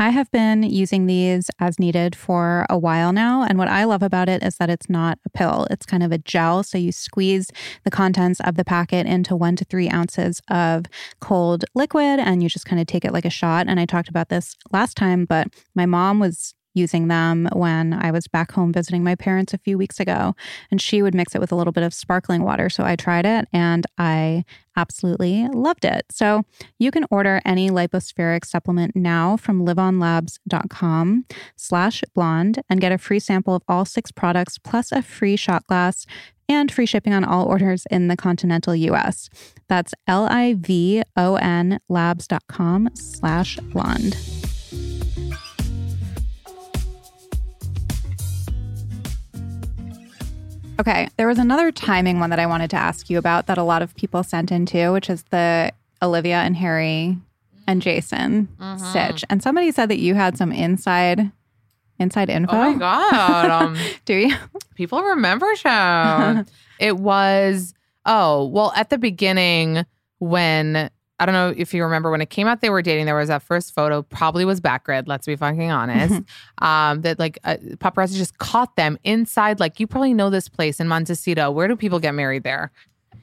I have been using these as needed for a while now. And what I love about it is that it's not a pill, it's kind of a gel. So you squeeze the contents of the packet into one to three ounces of cold liquid and you just kind of take it like a shot. And I talked about this last time, but my mom was using them when I was back home visiting my parents a few weeks ago. And she would mix it with a little bit of sparkling water. So I tried it and I absolutely loved it. So you can order any Lypo-Spheric supplement now from livonlabs.com slash blonde and get a free sample of all six products plus a free shot glass and free shipping on all orders in the continental US. That's L-I-V-O-N labs.com slash blonde. Okay, there was another timing one that I wanted to ask you about that a lot of people sent in too, which is the Olivia and Harry and Jason Mm-hmm. stitch. And somebody said that you had some inside inside info. Oh my God. *laughs* Um, Do you? people remember show. *laughs* it was, oh, well, at the beginning when I don't know if you remember when it came out they were dating. There was that first photo, probably was backgrid. Let's be fucking honest. *laughs* um, that like uh, paparazzi just caught them inside. Like you probably know this place in Montecito. Where do people get married there?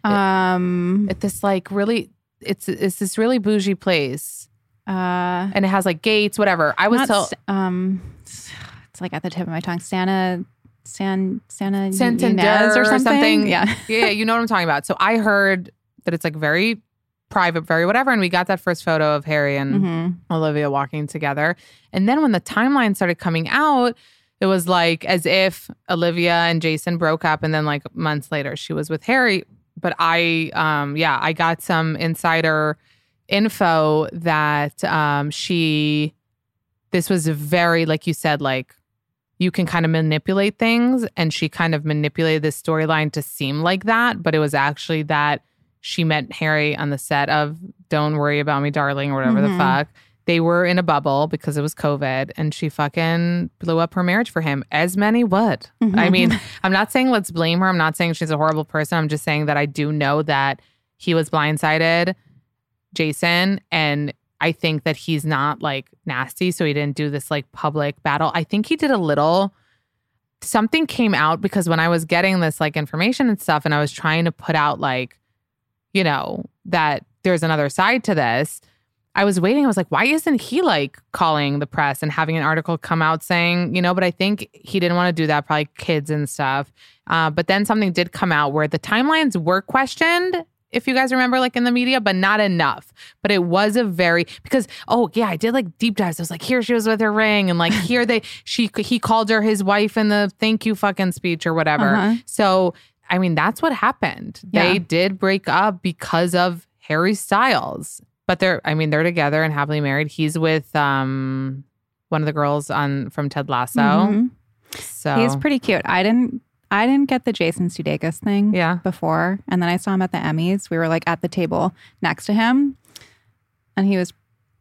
Um At this like really it's it's this really bougie place, Uh, and it has like gates, whatever. I was told. um, it's like at the tip of my tongue. Santa, San, Santa Santander Ynez or something. Yeah. yeah, you know what I'm talking about. So I heard that it's like very private, very whatever. And we got that first photo of Harry and hmm Olivia walking together. And then when the timeline started coming out, it was like as if Olivia and Jason broke up and then like months later she was with Harry. But I um yeah, I got some insider info that um she this was very like you said like you can kind of manipulate things and she kind of manipulated this storyline to seem like that, but it was actually that she met Harry on the set of Don't Worry About Me Darling or whatever the Mhm. fuck. They were in a bubble because it was COVID and she fucking blew up her marriage for him, as many would. I mean, *laughs* I'm not saying let's blame her. I'm not saying she's a horrible person. I'm just saying that I do know that he was blindsided, Jason, and I think that he's not like nasty. So he didn't do this like public battle. I think he did a little. Something came out because when I was getting this like information and stuff, and I was trying to put out like, you know, that there's another side to this. I was waiting. I was like, why isn't he like calling the press and having an article come out saying, you know, but I think he didn't want to do that, probably kids and stuff. Uh, but then something did come out where the timelines were questioned, if you guys remember, like in the media, but not enough. But it was a very because oh yeah, I did like deep dives. I was like, here she was with her ring, and like here they she he called her his wife in the thank you fucking speech or whatever. Uh-huh. So I mean, that's what happened. They did break up because of Harry Styles. But they're I mean, they're together and happily married. He's with um one of the girls on from Ted Lasso. Mhm. So He's pretty cute. I didn't. I didn't get the Jason Sudeikis thing Yeah. before, and then I saw him at the Emmys. We were like at the table next to him, and he was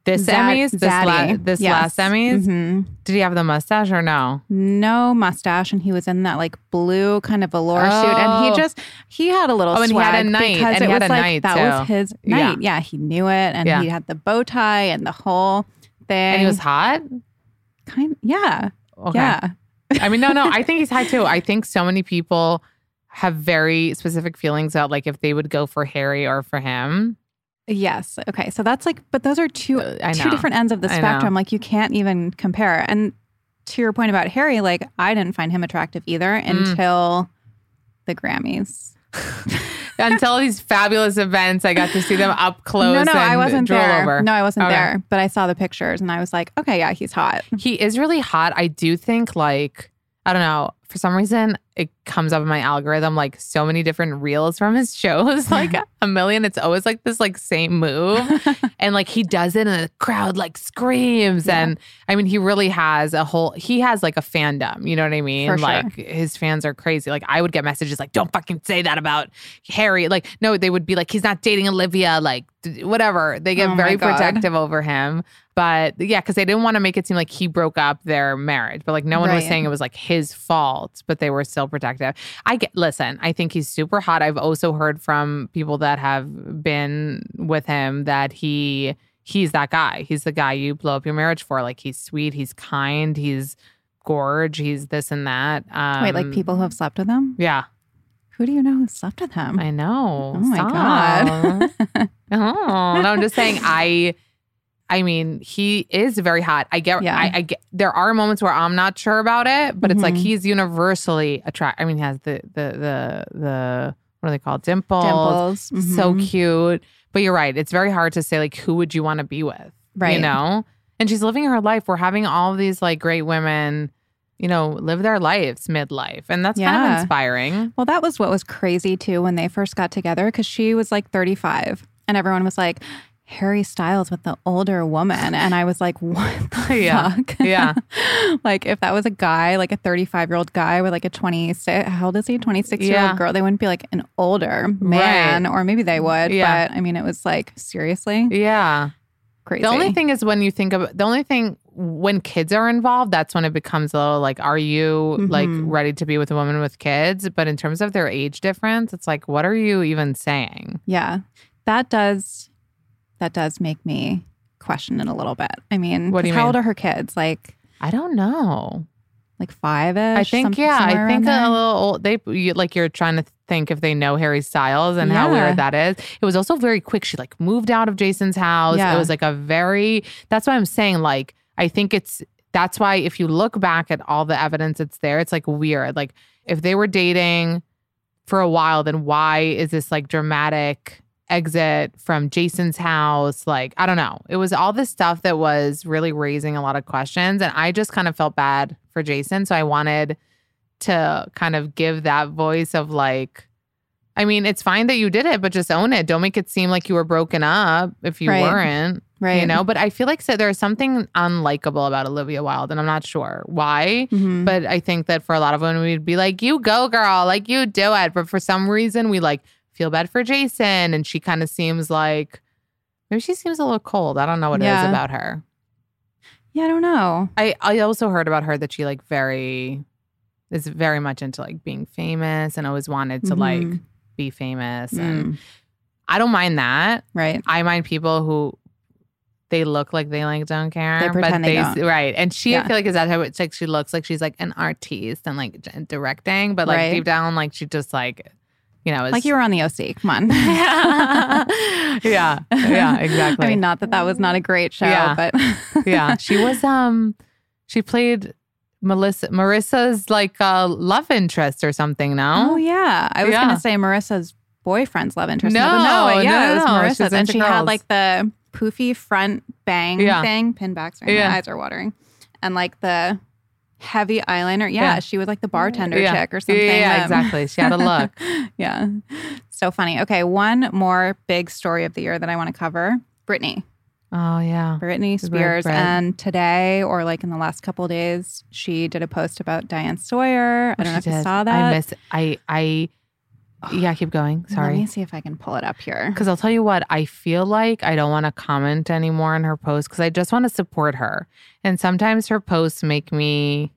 this Zad- Emmys, this, la- this Yes. last Emmys. Mhm. Did he have the mustache or no? no mustache, and he was in that like blue kind of velour suit, and Oh. he just he had a little Oh, and he had a night, because and it he had was a like night, that was his Yeah. night. Yeah, he knew it, and Yeah. he had the bow tie and the whole thing. And he was hot. kind, yeah, Okay. yeah. I mean, no, no. I think he's high too. *laughs* I think so many people have very specific feelings about like if they would go for Harry or for him. Yes. Okay. So that's like, but those are two Uh, two different ends of the spectrum. Like you can't even compare. And to your point about Harry, like I didn't find him attractive either Mm. until the Grammys. *laughs* Until these fabulous events, I got to see them up close. *laughs* no, no, I wasn't there. Over. No, I wasn't Okay. there. But I saw the pictures and I was like, okay, yeah, he's hot. He is really hot. I do think like I don't know. For some reason, it comes up in my algorithm like so many different reels from his *laughs* shows, like a million. It's always like this like same move, *laughs* and like he does it, and the crowd like screams. Yeah. And I mean, he really has a whole. He has like a fandom. You know what I mean? For sure. Like his fans are crazy. Like I would get messages like, "Don't fucking say that about Harry." Like no, they would be like, "He's not dating Olivia." Like whatever. They get Oh very protective over him. But yeah, because they didn't want to make it seem like he broke up their marriage. But like no one was saying it was like his fault, but they were still protective. I get listen, I think he's super hot. I've also heard from people that have been with him that he he's that guy. He's the guy you blow up your marriage for. Like he's sweet, he's kind, he's gorge, he's this and that. Um, Wait, like people who have slept with him? Yeah, Who do you know who slept with him? I know. Oh my Stop. God. *laughs* oh, no, I'm just saying I I mean, he is very hot. I get Yeah. I, I get there are moments where I'm not sure about it, but it's like Mhm. he's universally attract I mean, he has the the the the what are they called? Dimples. Dimples. So Mhm. cute. But you're right. It's very hard to say like who would you want to be with? Right? You know? And she's living her life. We're having all these like great women, you know, live their lives midlife. And that's kind of inspiring. Well, that was what was crazy too when they first got together because she was like 35 and everyone was like, Harry Styles with the older woman. And I was like, what the Yeah. fuck? Yeah. *laughs* like if that was a guy, like a 35 year old guy with like a 26, how old is he? 26 year old girl, they wouldn't be like an older man, or maybe they would. Yeah. But I mean, it was like, seriously? Yeah. Crazy. The only thing is when you think of the only thing when kids are involved, that's when it becomes a little like, are you like Mhm. ready to be with a woman with kids? But in terms of their age difference, it's like, what are you even saying? Yeah. That does that does make me question it a little bit. I mean, What do you how mean? old are her kids? Like I don't know. like five ish. I think yeah, I think a little old. They you, like you're trying to think if they know Harry Styles and how weird that is. It was also very quick. She like moved out of Jason's house. Yeah. It was like a very. That's why I'm saying like I think it's that's why if you look back at all the evidence it's there, it's like weird. Like if they were dating for a while, then why is this like dramatic exit from Jason's house? Like, I don't know. It was all this stuff that was really raising a lot of questions. And I just kind of felt bad for Jason. So I wanted to kind of give that voice of like, I mean, it's fine that you did it, but just own it. Don't make it seem like you were broken up if you Right. weren't. right. You know, but I feel like so there's something unlikable about Olivia Wilde, and I'm not sure why. Mhm. But I think that for a lot of women, we'd be like, you go, girl, like you do it. But for some reason, we like feel bad for Jason. And she kind of seems like maybe she seems a little cold. I don't know what it Yeah. is about her. yeah, I don't know. I, I also heard about her that she like very is very much into like being famous and always wanted to like Mhm. be famous. And Mm, I don't mind that. right. I mind people who they look like they like don't care, They pretend but they they don't. right. And she, I feel like, is that how it's like? She looks like she's like an artiste and like directing, but like Right. deep down, like she just like, you know, is Like you were on the OC. Come on. *laughs* yeah, yeah, exactly. I mean, not that that was not a great show, Yeah. but *laughs* yeah, she was. Um, she played Melissa Marissa's like uh, love interest or something. now. Oh yeah, I was Yeah. gonna say Marissa's boyfriend's love interest. No, but no, yeah, no, it was Marissa's, and into she had like the poofy front bang Yeah. thing, pin back. Sorry, Yeah. my eyes are watering, and like the heavy eyeliner. Yeah, Yeah. she was like the bartender yeah. chick or something. Yeah, yeah, that- um, exactly. She had a *laughs* look. yeah, so funny. Okay, one more big story of the year that I want to cover: Britney. Oh yeah. Britney Spears. right. And today, or like in the last couple of days, she did a post about Diane Sawyer. I oh, don't know if She you saw that. I miss. I. I. *sighs* Yeah, keep going. Sorry. Let me see if I can pull it up here. Because I'll tell you what, I feel like I don't want to comment anymore on her post because I just want to support her. And sometimes her posts make me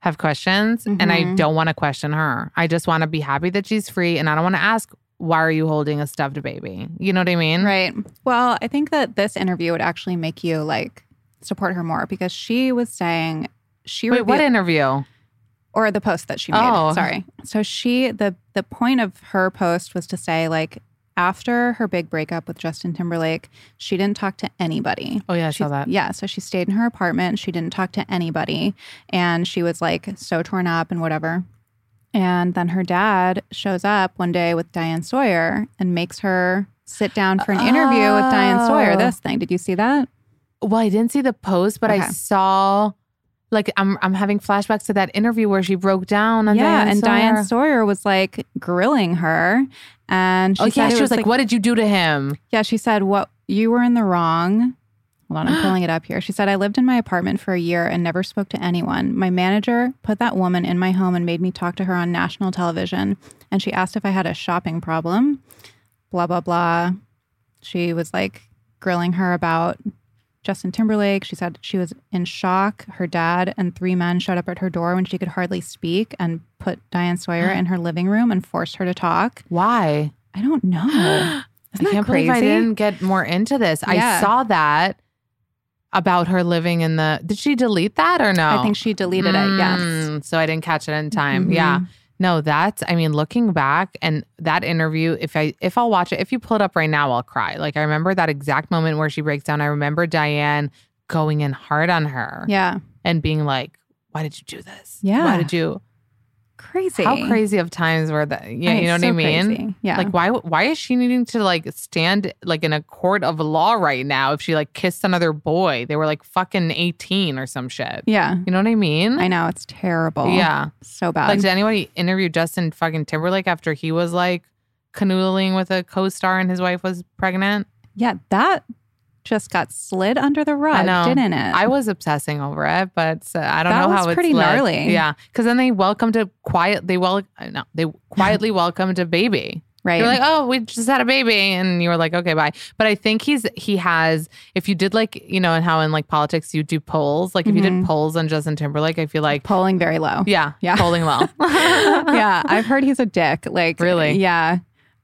have questions and I Mhm. don't want to question her. I just want to be happy that she's free and I don't want to ask, why are you holding a stuffed baby? You know what I mean? Right. Well, I think that this interview would actually make you like support her more because she was saying she Wait, what interview? Or the post that she made. Oh. Sorry. So she the the point of her post was to say like after her big breakup with Justin Timberlake, she didn't talk to anybody. Oh, yeah, I She- saw that. Yeah, so she stayed in her apartment. She didn't talk to anybody, and she was like so torn up and whatever. And then her dad shows up one day with Diane Sawyer and makes her sit down for an interview with Diane Sawyer. Oh. This thing, did you see that? Well, I didn't see the post, but I saw like I'm I'm having flashbacks to that interview where she broke down on yeah, Diane and Sawyer. Diane Sawyer was like grilling her, and she oh said yeah, she was like, "What did you do to him?" Yeah, she said, What you were in the wrong. Hold on, I'm *gasps* pulling it up here. She said, I lived in my apartment for a year and never spoke to anyone. My manager put that woman in my home and made me talk to her on national television. And she asked if I had a shopping problem. Blah, blah, blah. She was like grilling her about Justin Timberlake. She said she was in shock. Her dad and three men showed up at her door when she could hardly speak and put Diane Sawyer *gasps* in her living room and forced her to talk. Why? I don't know. *gasps* Isn't I can't crazy? believe I didn't get more into this. I saw that about her living in the. Did she delete that or no? I think she deleted it. Yes. Mm, So I didn't catch it in time. Mhm. Yeah. No, that's. I mean, looking back and that interview. If I if I'll watch it, if you pull it up right now, I'll cry. Like I remember that exact moment where she breaks down. I remember Diane going in hard on her Yeah. and being like, "Why did you do this? Yeah. Why did you? Crazy. How crazy of times were that? Yeah, you know what I mean." crazy. Yeah. Like why why is she needing to like stand like in a court of law right now if she like kissed another boy? They were like fucking 18 or some shit. yeah. You know what I mean? I know. It's terrible. Yeah. So bad. Like did anybody interview Justin fucking Timberlake after he was like canoodling with a co-star and his wife was pregnant? yeah. That just got slid under the rug, didn't it? I was obsessing over it, but uh, I don't That know how it's pretty led. gnarly. Yeah, because then they welcomed a quiet. They well, no, they quietly *laughs* welcomed a baby. right. You're like, oh, we just had a baby, and you were like, okay, bye. But I think he's he has. If you did like, you know, and how in like politics you do polls. Like if you Mhm. did polls on Justin Timberlake, I feel like, polling very low. yeah, Yeah. polling low. *laughs* yeah. I've heard he's a dick. Like, Really? Yeah.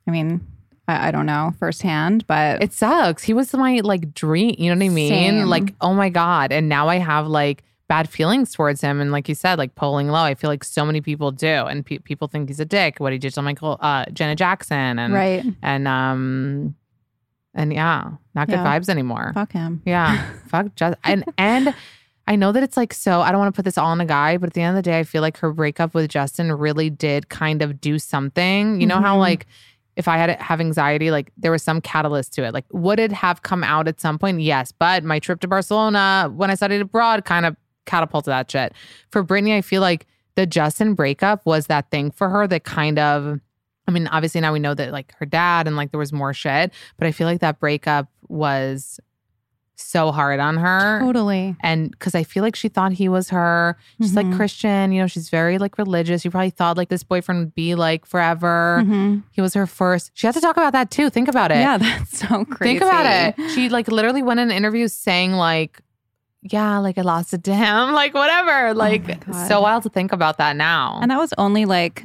I mean, I, I don't know firsthand, but It sucks. He was my like dream. You know what I mean? Same. Like, oh my god. And now I have like bad feelings towards him. And like you said, like polling low, I feel like so many people do. And pe- people think he's a dick, what he did to Michael, uh, Janet Jackson. And, Right. and, um, and yeah, not good Yeah. vibes anymore. Fuck him. Yeah. *laughs* Fuck just and and I know that it's like so I don't want to put this all on a guy, but at the end of the day, I feel like her breakup with Justin really did kind of do something. You know how Mhm. like if I had have anxiety, like there was some catalyst to it. Like would it have come out at some point? Yes. But my trip to Barcelona when I studied abroad kind of catapulted that shit. For Britney, I feel like the Justin breakup was that thing for her that kind of I mean, obviously now we know that like her dad and like there was more shit, but I feel like that breakup was so hard on her. Totally. And because I feel like she thought he was her. She's like Mhm. Christian, you know, she's very like religious. You probably thought like this boyfriend would be like forever. Mhm. He was her first. She had to talk about that too. Think about it. Yeah, *laughs* that's so crazy. Think about it. She like literally went in an interview saying like, yeah, like I lost it to him, *laughs* like whatever. Like Oh so wild to think about that now. And that was only like,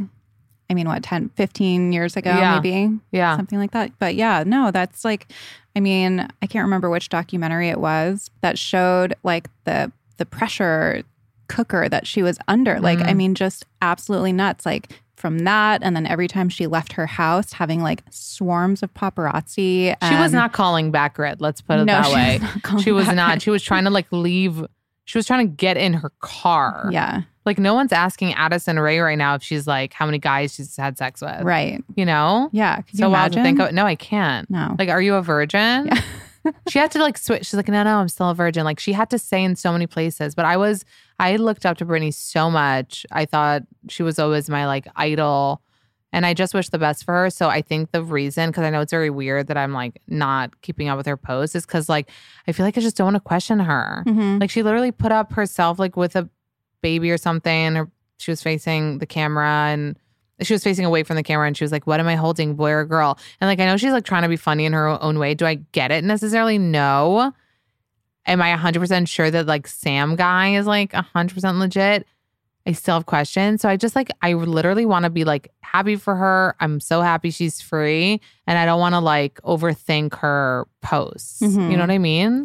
I mean, what, 10, 15 years ago, Yeah. maybe? yeah. Something like that. But yeah, no, that's like, I mean, I can't remember which documentary it was that showed like the the pressure cooker that she was under. Like, I Mhm. mean, just absolutely nuts. Like from that, and then every time she left her house, having like swarms of paparazzi. She was not calling back Grit. Let's put it No, that she way. was she was not. She was trying to like leave. She was trying to get in her car. Yeah, Like no one's asking Addison Rae right now if she's like how many guys she's had sex with. right. You know. Yeah. Could So you imagine? think of. No, I can't. No. Like, are you a virgin? Yeah. *laughs* she had to like switch. She's like, no, no, I'm still a virgin. Like she had to say in so many places. But I was, I looked up to Britney so much. I thought she was always my like idol. And I just wish the best for her. So I think the reason, because I know it's very weird that I'm like not keeping up with her posts, is because like I feel like I just don't want to question her. Mhm. Like she literally put up herself like with a baby or something, or she was facing the camera and she was facing away from the camera and she was like, What am I holding, boy or girl? And like I know she's like trying to be funny in her own way. Do I get it necessarily? No. Am I 100% sure that like Sam guy is like 100% legit? I still have questions. So I just like, I literally want to be like happy for her. I'm so happy she's free. And I don't want to like overthink her posts. You Mhm. know what I mean?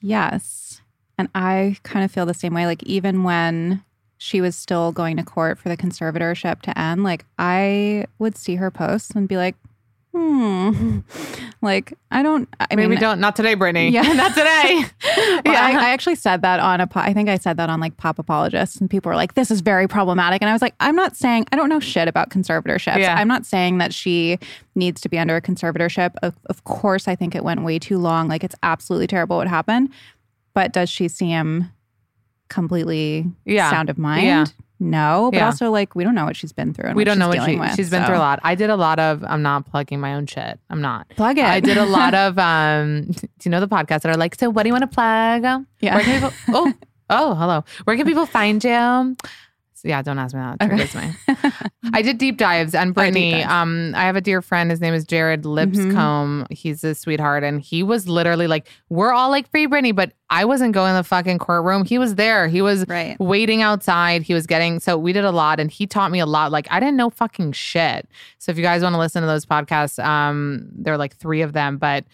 Yes. And I kind of feel the same way. Like, even when she was still going to court for the conservatorship to end, like, I would see her posts and be like, hmm. *laughs* Like, I don't, I Maybe mean, don't. Not today, Britney. Yeah. *laughs* not today. *laughs* Well, I, I actually said that on a, po- I think I said that on like Pop Apologists, and people were like, this is very problematic. And I was like, I'm not saying, I don't know shit about conservatorships. Yeah. I'm not saying that she needs to be under a conservatorship. Of, of course, I think it went way too long. Like, it's absolutely terrible what happened. But does she seem completely Yeah. sound of mind? Yeah. No, but Yeah. also like we don't know what she's been through. And we don't know what she, with, she's been so- through a lot. I did a lot of, I'm not plugging my own shit. I'm not. Plug it. I did a *laughs* lot of, um, *laughs* do you know the podcasts that are like, so what do you want to plug? Yeah. People, oh, oh, hello. Where can people find you? Yeah, don't ask me that. Okay. me. I did deep dives on *laughs* Britney. dives. Mm-hmm. Um, I have a dear friend. His name is Jared Lipscomb. He's a sweetheart, and he was literally like, "We're all like free Britney," but I wasn't going to the fucking courtroom. He was there. He was Right. waiting outside. He was getting so we did a lot, and he taught me a lot. Like I didn't know fucking shit. So if you guys want to listen to those podcasts, um, there are like three of them, but.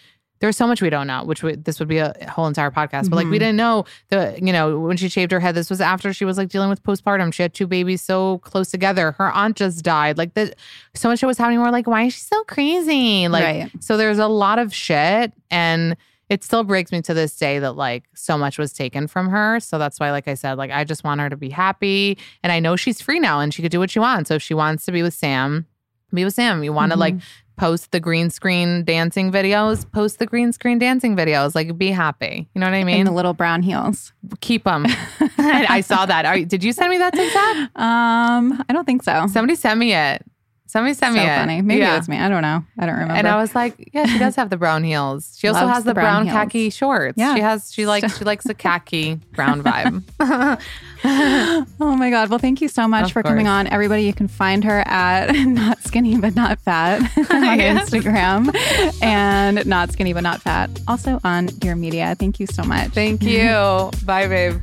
There's so much we don't know, which we, this would be a whole entire podcast. But like, we Mhm. didn't know the, you know, when she shaved her head, this was after she was like dealing with postpartum. She had two babies so close together. Her aunt just died. Like, the, so much shit was happening. We're like, why is she so crazy? Like, Right. so there's a lot of shit. And it still breaks me to this day that like so much was taken from her. So that's why, like I said, like, I just want her to be happy. And I know she's free now and she could do what she wants. So if she wants to be with Sam, be with Sam. You want to like post the green screen dancing videos, post the green screen dancing videos. Like, be happy. You know what I In mean? the little brown heels. Keep them. *laughs* I saw that. Are, did you send me that TikTok? Um, I don't think so. Somebody sent me it. Somebody sent so me it. funny. Maybe Yeah. it was me. I don't know. I don't remember. And I was like, yeah, she does have the brown heels. She also has the the, brown brown, khaki shorts. Yeah. She has she likes she likes the khaki brown vibe. *laughs* *laughs* oh my God. Well, thank you so much Of for coming on. Everybody, you can find her at *laughs* Not Skinny But Not Fat on Yes. Instagram and Not Skinny But Not Fat. Also on Dear Media. Thank you so much. Thank you. Bye, babe.